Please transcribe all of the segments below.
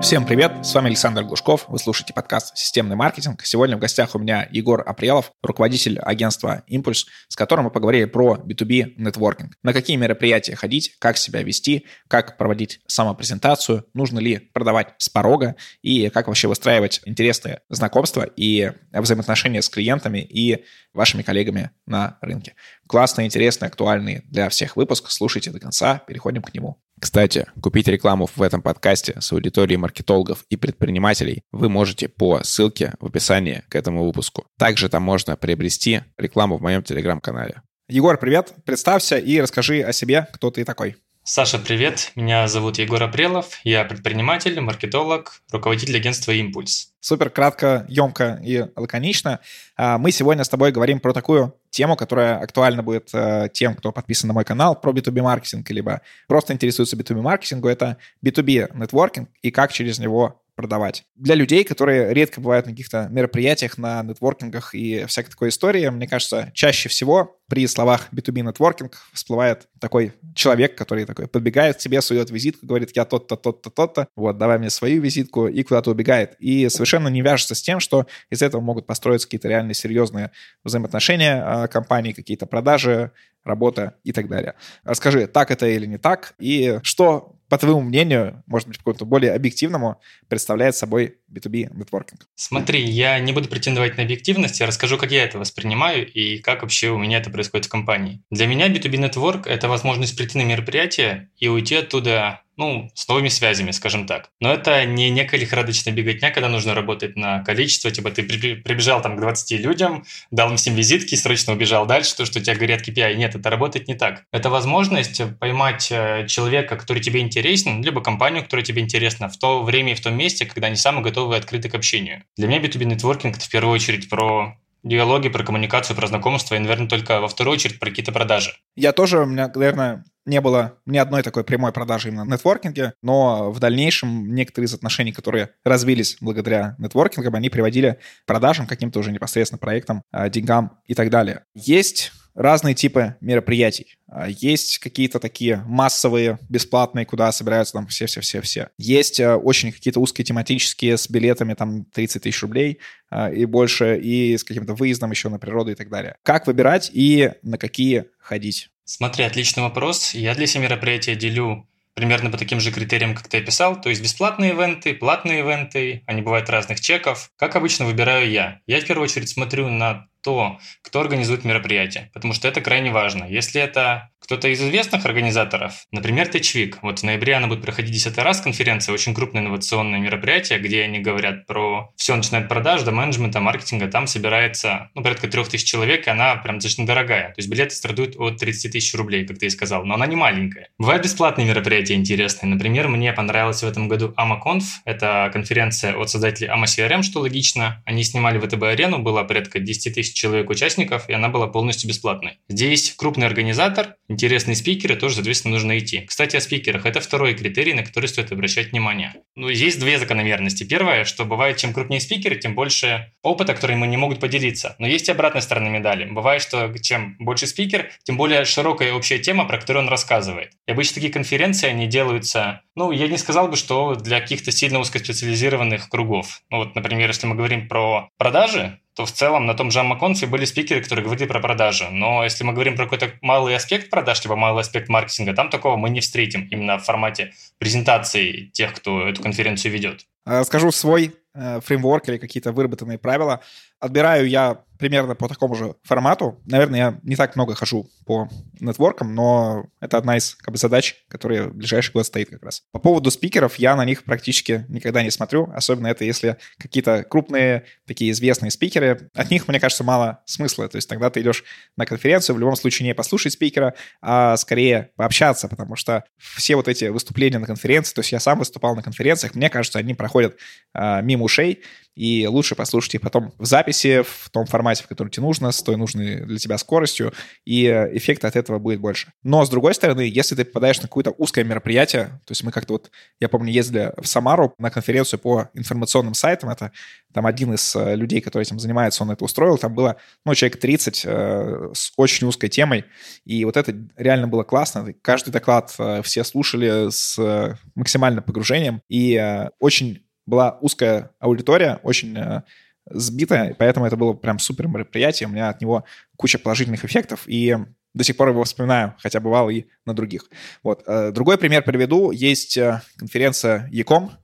Всем привет, с вами Александр Глушков, вы слушаете подкаст «Системный маркетинг». Сегодня в гостях у меня Егор Апрелов, руководитель агентства «Импульс», с которым мы поговорили про B2B нетворкинг. На какие мероприятия ходить, как себя вести, как проводить самопрезентацию, нужно ли продавать с порога и как вообще выстраивать интересные знакомства и взаимоотношения с клиентами и вашими коллегами на рынке. Классный, интересный, актуальный для всех выпуск. Слушайте до конца, переходим к нему. Кстати, купить рекламу в этом подкасте с аудиторией маркетологов и предпринимателей вы можете по ссылке в описании к этому выпуску. Также там можно приобрести рекламу в моем телеграм-канале. Егор, привет. Представься и расскажи о себе, кто ты такой. Саша, привет. Меня зовут Егор Апрелов. Я предприниматель, маркетолог, руководитель агентства «Импульс». Супер кратко, емко и лаконично. А, мы сегодня с тобой говорим про такую тему, которая актуальна будет э, тем, кто подписан на мой канал про B2B маркетинг, либо просто интересуется B2B маркетингу. Это B2B нетворкинг и как через него продавать. Для людей, которые редко бывают на каких-то мероприятиях, на нетворкингах и всякой такой истории, мне кажется, чаще всего при словах B2B нетворкинг всплывает такой человек, который такой подбегает к тебе, сует визитку, говорит, я тот-то, тот-то, тот-то, вот, давай мне свою визитку, и куда-то убегает. И совершенно не вяжется с тем, что из этого могут построиться какие-то реальные серьезные взаимоотношения а, компании, какие-то продажи, работа и так далее. Расскажи, так это или не так, и что по твоему мнению, может быть, какому-то более объективному, представляет собой B2B нетворкинг? Смотри, я не буду претендовать на объективность, я расскажу, как я это воспринимаю и как вообще у меня это происходит в компании. Для меня B2B нетворк – это возможность прийти на мероприятие и уйти оттуда ну, с новыми связями, скажем так. Но это не некая лихорадочная беготня, когда нужно работать на количество, типа ты прибежал там к 20 людям, дал им всем визитки, срочно убежал дальше, то, что у тебя горят KPI. Нет, это работает не так. Это возможность поймать э, человека, который тебе интересен, либо компанию, которая тебе интересна, в то время и в том месте, когда они самые готовы и открыты к общению. Для меня B2B нетворкинг – это в первую очередь про диалоги, про коммуникацию, про знакомство, и, наверное, только во вторую очередь про какие-то продажи. Я тоже, у меня, наверное, не было ни одной такой прямой продажи именно в нетворкинге, но в дальнейшем некоторые из отношений, которые развились благодаря нетворкингам, они приводили к продажам, каким-то уже непосредственно проектам, а, деньгам и так далее. Есть разные типы мероприятий. А, есть какие-то такие массовые, бесплатные, куда собираются там все-все-все-все. Есть а, очень какие-то узкие тематические с билетами там 30 тысяч рублей а, и больше, и с каким-то выездом еще на природу и так далее. Как выбирать и на какие ходить? Смотри, отличный вопрос. Я для себя мероприятия делю примерно по таким же критериям, как ты описал. То есть бесплатные ивенты, платные ивенты, они бывают разных чеков. Как обычно выбираю я? Я в первую очередь смотрю на то, кто организует мероприятие, потому что это крайне важно. Если это кто-то из известных организаторов, например, Течвик, вот в ноябре она будет проходить 10 раз конференция, очень крупное инновационное мероприятие, где они говорят про все, начинает продаж, до менеджмента, маркетинга, там собирается ну, порядка 3000 человек, и она прям достаточно дорогая. То есть билеты стартуют от 30 тысяч рублей, как ты и сказал, но она не маленькая. Бывают бесплатные мероприятия интересные. Например, мне понравилось в этом году AmaConf, это конференция от создателей AMA CRM, что логично. Они снимали ВТБ-арену, было порядка 10 тысяч человек участников, и она была полностью бесплатной. Здесь крупный организатор, интересные спикеры, тоже, соответственно, нужно идти. Кстати, о спикерах. Это второй критерий, на который стоит обращать внимание. Ну, есть две закономерности. Первое, что бывает, чем крупнее спикеры, тем больше опыта, который мы не могут поделиться. Но есть и обратная сторона медали. Бывает, что чем больше спикер, тем более широкая общая тема, про которую он рассказывает. И обычно такие конференции, они делаются, ну, я не сказал бы, что для каких-то сильно узкоспециализированных кругов. Ну, вот, например, если мы говорим про продажи, то в целом на том же Амаконфе были спикеры, которые говорили про продажи. Но если мы говорим про какой-то малый аспект продаж, либо малый аспект маркетинга, там такого мы не встретим именно в формате презентации тех, кто эту конференцию ведет. Скажу свой э, фреймворк или какие-то выработанные правила. Отбираю я примерно по такому же формату. Наверное, я не так много хожу по нетворкам, но это одна из как бы, задач, которые в ближайший год стоит как раз. По поводу спикеров, я на них практически никогда не смотрю, особенно это если какие-то крупные, такие известные спикеры. От них, мне кажется, мало смысла. То есть тогда ты идешь на конференцию, в любом случае не послушать спикера, а скорее пообщаться, потому что все вот эти выступления на конференции, то есть я сам выступал на конференциях, мне кажется, они проходят а, мимо ушей, и лучше послушать их потом в записи, в том формате, в котором тебе нужно, с той нужной для тебя скоростью, и эффект от этого будет больше. Но, с другой стороны, если ты попадаешь на какое-то узкое мероприятие, то есть мы как-то вот, я помню, ездили в Самару на конференцию по информационным сайтам, это там один из э, людей, который этим занимается, он это устроил, там было, ну, человек 30 э, с очень узкой темой, и вот это реально было классно. Каждый доклад э, все слушали с э, максимальным погружением, и э, очень была узкая аудитория, очень э, сбитая, поэтому это было прям супер мероприятие, у меня от него куча положительных эффектов, и до сих пор его вспоминаю, хотя бывал и на других. Вот. Э, другой пример приведу. Есть э, конференция а,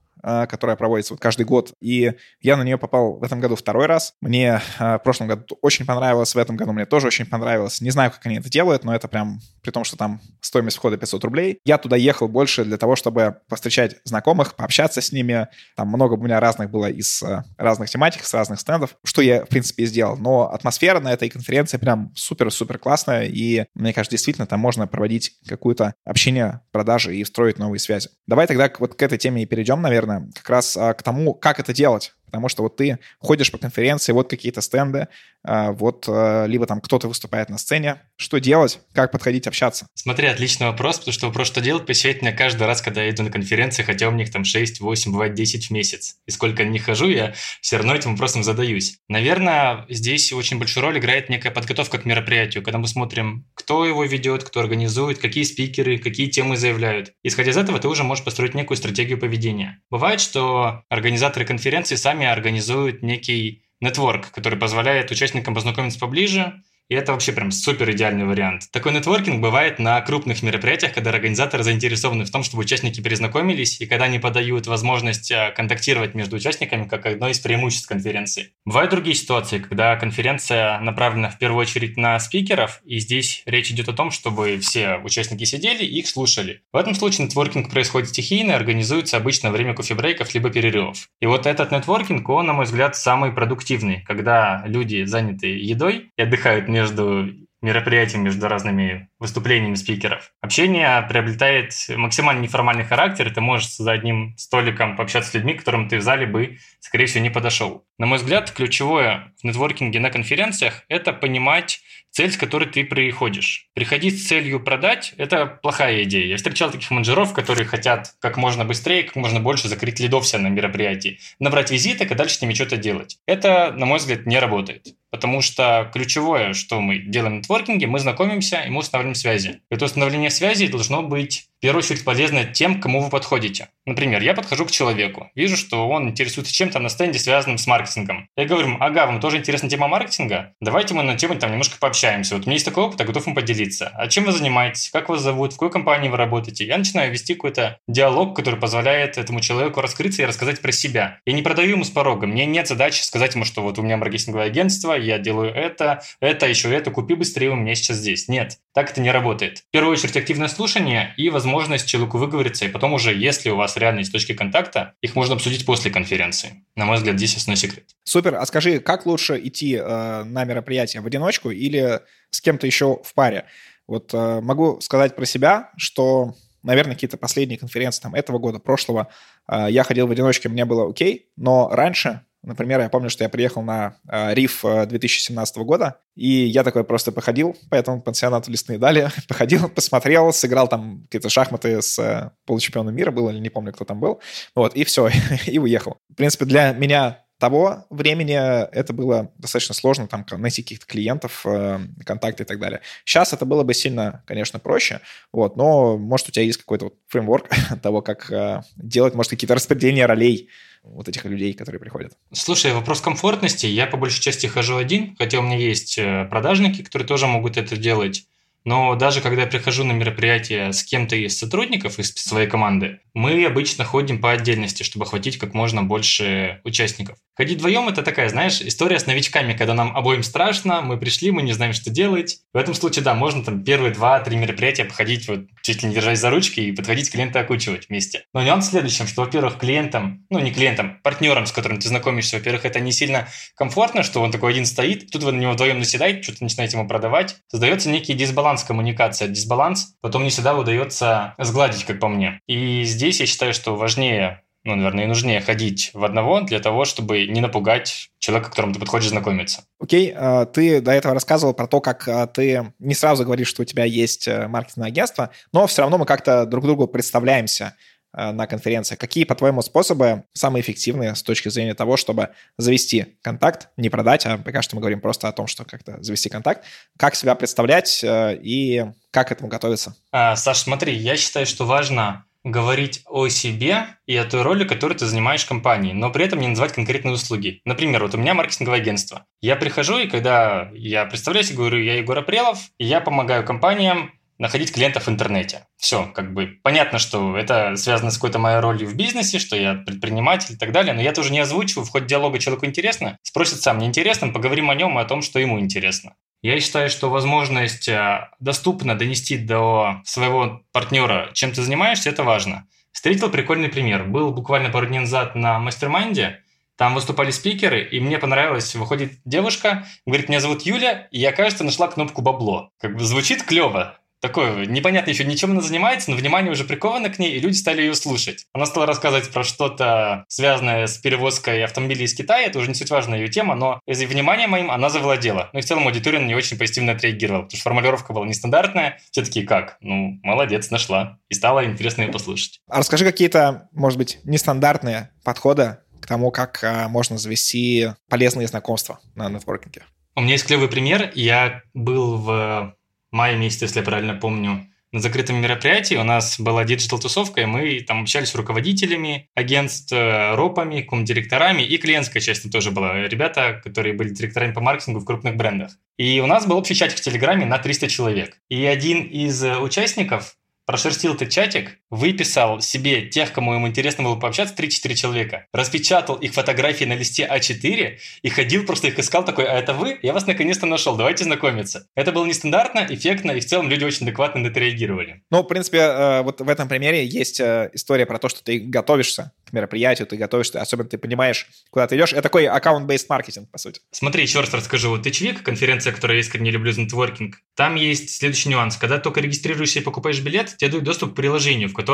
которая проводится вот каждый год. И я на нее попал в этом году второй раз. Мне а, в прошлом году очень понравилось, в этом году мне тоже очень понравилось. Не знаю, как они это делают, но это прям при том, что там стоимость входа 500 рублей. Я туда ехал больше для того, чтобы повстречать знакомых, пообщаться с ними. Там много у меня разных было из а, разных тематик, с разных стендов, что я, в принципе, и сделал. Но атмосфера на этой конференции прям супер-супер классная, и мне кажется, действительно, там можно проводить какое-то общение, продажи и строить новые связи. Давай тогда вот к этой теме и перейдем, наверное, как раз а, к тому, как это делать потому что вот ты ходишь по конференции, вот какие-то стенды, а, вот а, либо там кто-то выступает на сцене. Что делать? Как подходить, общаться? Смотри, отличный вопрос, потому что вопрос, что делать, посещает меня каждый раз, когда я иду на конференции, хотя у них там 6, 8, бывает 10 в месяц. И сколько не хожу, я все равно этим вопросом задаюсь. Наверное, здесь очень большую роль играет некая подготовка к мероприятию, когда мы смотрим, кто его ведет, кто организует, какие спикеры, какие темы заявляют. Исходя из этого, ты уже можешь построить некую стратегию поведения. Бывает, что организаторы конференции сами организуют некий нетворк, который позволяет участникам познакомиться поближе, и это вообще прям супер идеальный вариант. Такой нетворкинг бывает на крупных мероприятиях, когда организаторы заинтересованы в том, чтобы участники перезнакомились, и когда они подают возможность а, контактировать между участниками как одно из преимуществ конференции. Бывают другие ситуации, когда конференция направлена в первую очередь на спикеров, и здесь речь идет о том, чтобы все участники сидели и их слушали. В этом случае нетворкинг происходит стихийно, организуется обычно во время кофе-брейков либо перерывов. И вот этот нетворкинг, он, на мой взгляд, самый продуктивный, когда люди заняты едой и отдыхают между мероприятиями, между разными выступлениями спикеров. Общение приобретает максимально неформальный характер, ты можешь за одним столиком пообщаться с людьми, к которым ты в зале бы, скорее всего, не подошел. На мой взгляд, ключевое в нетворкинге на конференциях – это понимать цель, с которой ты приходишь. Приходить с целью продать – это плохая идея. Я встречал таких менеджеров, которые хотят как можно быстрее, как можно больше закрыть лидов себя на мероприятии, набрать визиток и дальше с ними что-то делать. Это, на мой взгляд, не работает. Потому что ключевое, что мы делаем в нетворкинге, мы знакомимся и мы устанавливаем связи. Это установление связи должно быть первую очередь полезно тем, кому вы подходите. Например, я подхожу к человеку, вижу, что он интересуется чем-то на стенде, связанным с маркетингом. Я говорю, ага, вам тоже интересна тема маркетинга? Давайте мы на тему там немножко пообщаемся. Вот у меня есть такой опыт, я готов им поделиться. А чем вы занимаетесь? Как вас зовут? В какой компании вы работаете? Я начинаю вести какой-то диалог, который позволяет этому человеку раскрыться и рассказать про себя. Я не продаю ему с порога. Мне нет задачи сказать ему, что вот у меня маркетинговое агентство, я делаю это, это, еще это, купи быстрее, у меня сейчас здесь. Нет, так это не работает. В первую очередь активное слушание и возможность человеку выговориться, и потом уже, если у вас реально есть точки контакта, их можно обсудить после конференции. На мой взгляд, здесь основной секрет. Супер. А скажи, как лучше идти э, на мероприятие в одиночку или с кем-то еще в паре? Вот э, могу сказать про себя, что, наверное, какие-то последние конференции там, этого года, прошлого, э, я ходил в одиночке, мне было окей, но раньше Например, я помню, что я приехал на риф 2017 года, и я такой просто походил по этому пансионату лесные дали, походил, посмотрел, сыграл там какие-то шахматы с э, получемпионом мира, было или не помню, кто там был, вот, и все, и уехал. В принципе, для меня того времени это было достаточно сложно, там, найти каких-то клиентов, э, контакты и так далее. Сейчас это было бы сильно, конечно, проще, вот, но, может, у тебя есть какой-то вот фреймворк того, как э, делать, может, какие-то распределения ролей, вот этих людей, которые приходят. Слушай, вопрос комфортности. Я по большей части хожу один, хотя у меня есть э, продажники, которые тоже могут это делать. Но даже когда я прихожу на мероприятие с кем-то из сотрудников из своей команды, мы обычно ходим по отдельности, чтобы охватить как можно больше участников. Ходить вдвоем – это такая, знаешь, история с новичками, когда нам обоим страшно, мы пришли, мы не знаем, что делать. В этом случае, да, можно там первые два-три мероприятия походить, вот, чуть ли не держась за ручки и подходить клиента окучивать вместе. Но нюанс в следующем, что, во-первых, клиентам, ну не клиентам, партнерам, с которым ты знакомишься, во-первых, это не сильно комфортно, что он такой один стоит, тут вы на него вдвоем наседаете, что-то начинаете ему продавать. Создается некий дисбаланс коммуникации, дисбаланс потом не всегда удается сгладить, как по мне. И здесь я считаю, что важнее ну, наверное, и нужнее ходить в одного для того, чтобы не напугать человека, к которому ты подходишь знакомиться. Окей, okay. ты до этого рассказывал про то, как а, ты не сразу говоришь, что у тебя есть э, маркетинговое агентство, но все равно мы как-то друг другу представляемся э, на конференции. Какие, по-твоему, способы самые эффективные с точки зрения того, чтобы завести контакт, не продать, а пока что мы говорим просто о том, что как-то завести контакт, как себя представлять э, и как к этому готовиться? А, Саш, смотри, я считаю, что важно говорить о себе и о той роли, которую ты занимаешь в компании, но при этом не называть конкретные услуги. Например, вот у меня маркетинговое агентство. Я прихожу, и когда я представляюсь, говорю, я Егор Апрелов, и я помогаю компаниям находить клиентов в интернете. Все, как бы понятно, что это связано с какой-то моей ролью в бизнесе, что я предприниматель и так далее, но я тоже не озвучиваю, в ходе диалога человеку интересно, спросит сам, не интересно, поговорим о нем и о том, что ему интересно. Я считаю, что возможность э, доступно донести до своего партнера, чем ты занимаешься, это важно. Встретил прикольный пример. Был буквально пару дней назад на mastermind е, там выступали спикеры, и мне понравилось. Выходит девушка, говорит, меня зовут Юля, и я, кажется, нашла кнопку «бабло». Как бы звучит клево такое, непонятно еще, ничем она занимается, но внимание уже приковано к ней, и люди стали ее слушать. Она стала рассказывать про что-то, связанное с перевозкой автомобилей из Китая, это уже не суть важная ее тема, но из внимания моим она завладела. Ну и в целом аудитория на нее очень позитивно отреагировала, потому что формулировка была нестандартная, все таки как? Ну, молодец, нашла. И стало интересно ее послушать. А расскажи какие-то, может быть, нестандартные подходы к тому, как а, можно завести полезные знакомства на нетворкинге. У меня есть клевый пример. Я был в мае месяце, если я правильно помню, на закрытом мероприятии у нас была digital-тусовка, и мы там общались с руководителями агентств, э, ропами, комдиректорами, и клиентская часть тоже была. Ребята, которые были директорами по маркетингу в крупных брендах. И у нас был общий чатик в Телеграме на 300 человек. И один из э, участников прошерстил этот чатик, выписал себе тех, кому ему интересно было пообщаться, 3-4 человека, распечатал их фотографии на листе А4 и ходил, просто их искал такой, а это вы? Я вас наконец-то нашел, давайте знакомиться. Это было нестандартно, эффектно, и в целом люди очень адекватно на это реагировали. Ну, в принципе, э, вот в этом примере есть э, история про то, что ты готовишься к мероприятию, ты готовишься, особенно ты понимаешь, куда ты идешь. Это такой аккаунт-бейст маркетинг, по сути. Смотри, еще раз расскажу. Вот THVIC, конференция, которая есть, как не люблю, нетворкинг, там есть следующий нюанс. Когда только регистрируешься и покупаешь билет, тебе дают доступ к приложению, в котором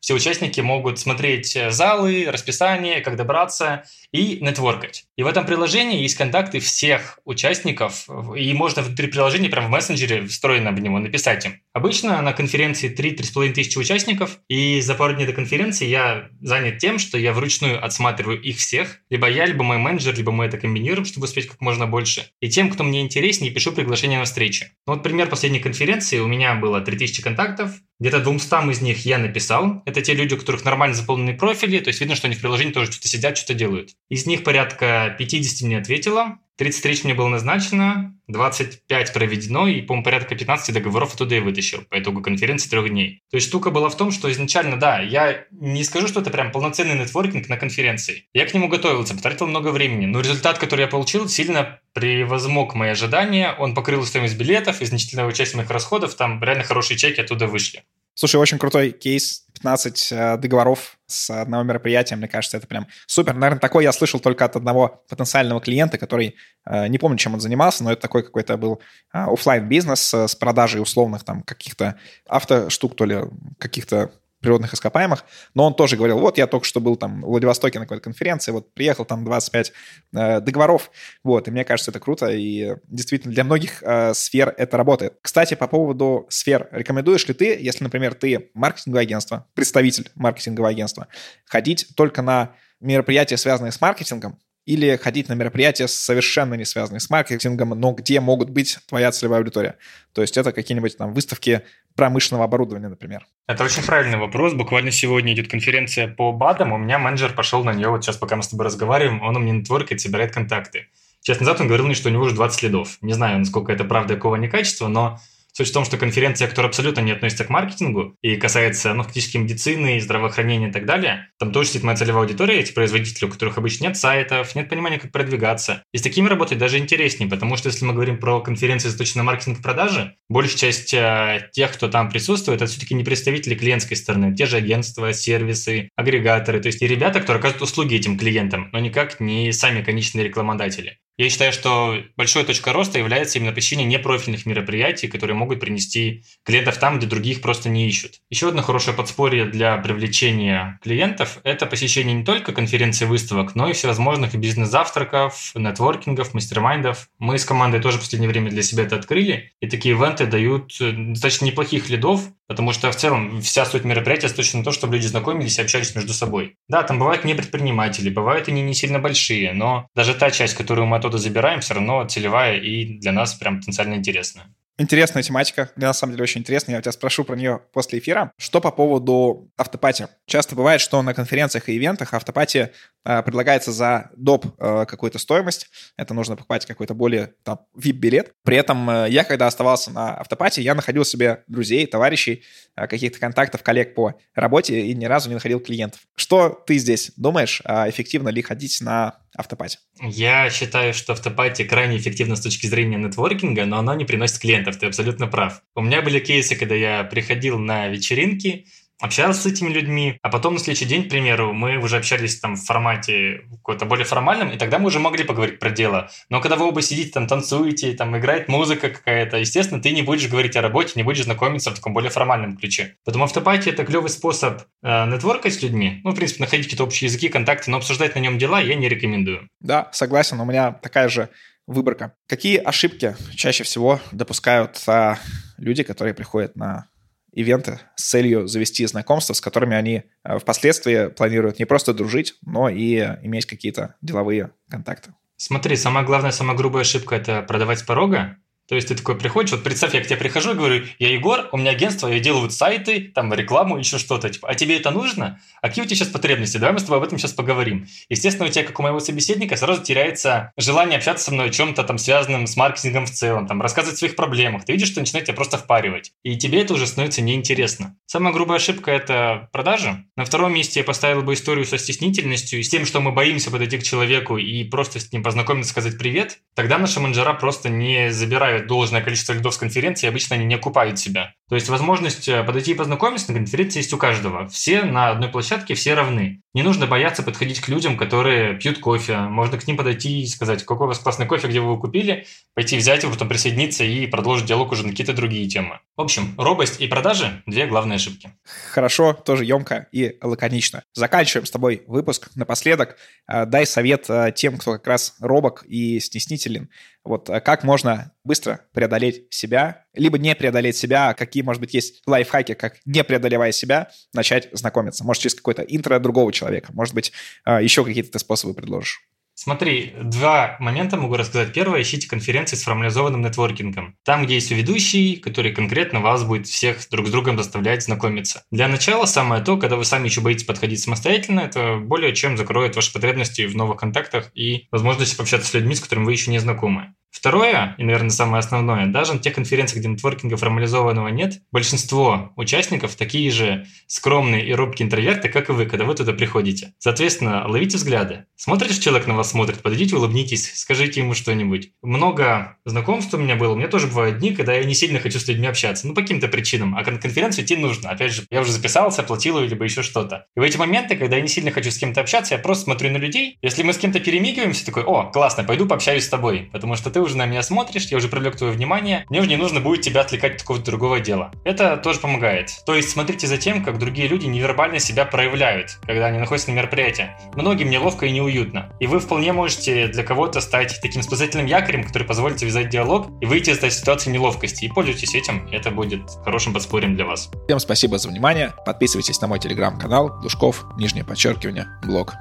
все участники могут смотреть э, залы, расписание, как добраться и нетворкать. И в этом приложении есть контакты всех участников, и можно внутри приложения, прямо в мессенджере, встроенно об него, написать им. Обычно на конференции 3-3,5 тысячи участников, и за пару дней до конференции я занят тем, что я вручную отсматриваю их всех, либо я, либо мой менеджер, либо мы это комбинируем, чтобы успеть как можно больше. И тем, кто мне интереснее, пишу приглашение на встречу. Ну, вот пример последней конференции. У меня было 3000 контактов, где-то 200 из них я написал. Это те люди, у которых нормально заполнены профили, то есть видно, что они в приложении тоже что-то сидят, что-то делают. Из них порядка 50 мне ответило, 30 встреч мне было назначено, 25 проведено, и, по-моему, порядка 15 договоров оттуда я вытащил по итогу конференции трех дней. То есть штука была в том, что изначально, да, я не скажу, что это прям полноценный нетворкинг на конференции. Я к нему готовился, потратил много времени, но результат, который я получил, сильно превозмог мои ожидания. Он покрыл стоимость билетов и значительную часть моих расходов, там реально хорошие чеки оттуда вышли. Слушай, очень крутой кейс. 15 э, договоров с одного мероприятия, мне кажется, это прям супер. Наверное, такой я слышал только от одного потенциального клиента, который, э, не помню, чем он занимался, но это такой какой-то был э, офлайн бизнес с продажей условных там каких-то автоштук, то ли каких-то природных ископаемых, но он тоже говорил, вот я только что был там в Владивостоке на какой-то конференции, вот приехал там 25 э, договоров, вот, и мне кажется, это круто, и действительно для многих э, сфер это работает. Кстати, по поводу сфер, рекомендуешь ли ты, если, например, ты маркетинговое агентство, представитель маркетингового агентства, ходить только на мероприятия, связанные с маркетингом, или ходить на мероприятия, совершенно не связанные с маркетингом, но где могут быть твоя целевая аудитория. То есть это какие-нибудь там выставки промышленного оборудования, например. Это очень правильный вопрос. Буквально сегодня идет конференция по БАДам. У меня менеджер пошел на нее, вот сейчас, пока мы с тобой разговариваем, он у меня нетворкает, собирает контакты. Час назад он говорил мне, что у него уже 20 следов. Не знаю, насколько это правда, какого не качества, но Суть в том, что конференция, которая абсолютно не относится к маркетингу и касается ну, фактически медицины, здравоохранения и так далее, там тоже сидит моя целевая аудитория, эти производители, у которых обычно нет сайтов, нет понимания, как продвигаться. И с такими работать даже интереснее, потому что если мы говорим про конференции, заточенные на маркетинг и продажи, большая часть э, тех, кто там присутствует, это все-таки не представители клиентской стороны, те же агентства, сервисы, агрегаторы, то есть и ребята, которые оказывают услуги этим клиентам, но никак не сами конечные рекламодатели. Я считаю, что большой точкой роста является именно посещение непрофильных мероприятий, которые могут принести клиентов там, где других просто не ищут. Еще одно хорошее подспорье для привлечения клиентов – это посещение не только конференций выставок, но и всевозможных бизнес-завтраков, нетворкингов, мастер-майндов. Мы с командой тоже в последнее время для себя это открыли, и такие ивенты дают э, достаточно неплохих лидов, потому что в целом вся суть мероприятия точно то, чтобы люди знакомились и общались между собой. Да, там бывают не предприниматели, бывают они не сильно большие, но даже та часть, которую мы оттуда забираем, все равно целевая и для нас прям потенциально интересная. Интересная тематика, мне на самом деле очень интересная. Я тебя спрошу про нее после эфира. Что по поводу автопати? Часто бывает, что на конференциях и ивентах автопати э, предлагается за доп э, какую-то стоимость. Это нужно покупать какой-то более там VIP-билет. При этом э, я, когда оставался на автопати, я находил себе друзей, товарищей, э, каких-то контактов, коллег по работе и ни разу не находил клиентов. Что ты здесь думаешь? Э, эффективно ли ходить на автопати? Я считаю, что автопати крайне эффективно с точки зрения нетворкинга, но оно не приносит клиентов, ты абсолютно прав. У меня были кейсы, когда я приходил на вечеринки, общался с этими людьми, а потом на следующий день, к примеру, мы уже общались там в формате какой-то более формальном, и тогда мы уже могли поговорить про дело. Но когда вы оба сидите, там танцуете, там играет музыка какая-то, естественно, ты не будешь говорить о работе, не будешь знакомиться в таком более формальном ключе. Поэтому автопати — это клевый способ э, нетворкать с людьми, ну, в принципе, находить какие-то общие языки, контакты, но обсуждать на нем дела я не рекомендую. Да, согласен, у меня такая же выборка. Какие ошибки чаще всего допускают а, люди, которые приходят на ивенты с целью завести знакомства, с которыми они э, впоследствии планируют не просто дружить, но и иметь какие-то деловые контакты. Смотри, самая главная, самая грубая ошибка – это продавать с порога. То есть ты такой приходишь, вот представь, я к тебе прихожу и говорю, я Егор, у меня агентство, я делаю сайты, там рекламу, еще что-то. Типа, а тебе это нужно? А какие у тебя сейчас потребности? Давай мы с тобой об этом сейчас поговорим. Естественно, у тебя, как у моего собеседника, сразу теряется желание общаться со мной о чем-то там связанном с маркетингом в целом, там, рассказывать о своих проблемах. Ты видишь, что начинает тебя просто впаривать. И тебе это уже становится неинтересно. Самая грубая ошибка – это продажи. На втором месте я поставил бы историю со стеснительностью и с тем, что мы боимся подойти к человеку и просто с ним познакомиться, сказать привет. Тогда наши менеджера просто не забирают должное количество лидов с конференции, обычно они не окупают себя. То есть возможность э, подойти и познакомиться на конференции есть у каждого. Все на одной площадке, все равны. Не нужно бояться подходить к людям, которые пьют кофе. Можно к ним подойти и сказать, какой у вас классный кофе, где вы его купили, пойти взять его, потом присоединиться и продолжить диалог уже на какие-то другие темы. В общем, робость и продажи – две главные ошибки. Хорошо, тоже емко и лаконично. Заканчиваем с тобой выпуск. Напоследок э, дай совет э, тем, кто как раз робок и стеснителен. Вот как можно быстро преодолеть себя, либо не преодолеть себя, а какие, может быть, есть лайфхаки, как не преодолевая себя, начать знакомиться. Может, через какое-то интро другого человека, может быть, а, еще какие-то способы предложишь. Смотри, два момента могу рассказать. Первое, ищите конференции с формализованным нетворкингом. Там, где есть ведущий, который конкретно вас будет всех друг с другом заставлять знакомиться. Для начала самое то, когда вы сами еще боитесь подходить самостоятельно, это более чем закроет ваши потребности в новых контактах и возможности пообщаться с людьми, с которыми вы еще не знакомы. Второе, и, наверное, самое основное, даже на тех конференциях, где нетворкинга формализованного нет, большинство участников такие же скромные и робкие интроверты, как и вы, когда вы туда приходите. Соответственно, ловите взгляды. Смотрите, что человек на вас смотрит, подойдите, улыбнитесь, скажите ему что-нибудь. Много знакомств у меня было, у меня тоже бывают дни, когда я не сильно хочу с людьми общаться, ну, по каким-то причинам, а на конференцию идти нужно. Опять же, я уже записался, оплатил либо еще что-то. И в эти моменты, когда я не сильно хочу с кем-то общаться, я просто смотрю на людей. Если мы с кем-то перемигиваемся, такой, о, классно, пойду пообщаюсь с тобой, потому что ты ты уже на меня смотришь, я уже привлек твое внимание, мне уже не нужно будет тебя отвлекать от какого-то другого дела. Это тоже помогает. То есть смотрите за тем, как другие люди невербально себя проявляют, когда они находятся на мероприятии. Многим неловко и неуютно. И вы вполне можете для кого-то стать таким спасательным якорем, который позволит завязать диалог и выйти из этой ситуации неловкости. И пользуйтесь этим, это будет хорошим подспорьем для вас. Всем спасибо за внимание. Подписывайтесь на мой телеграм-канал Душков, нижнее подчеркивание, блог.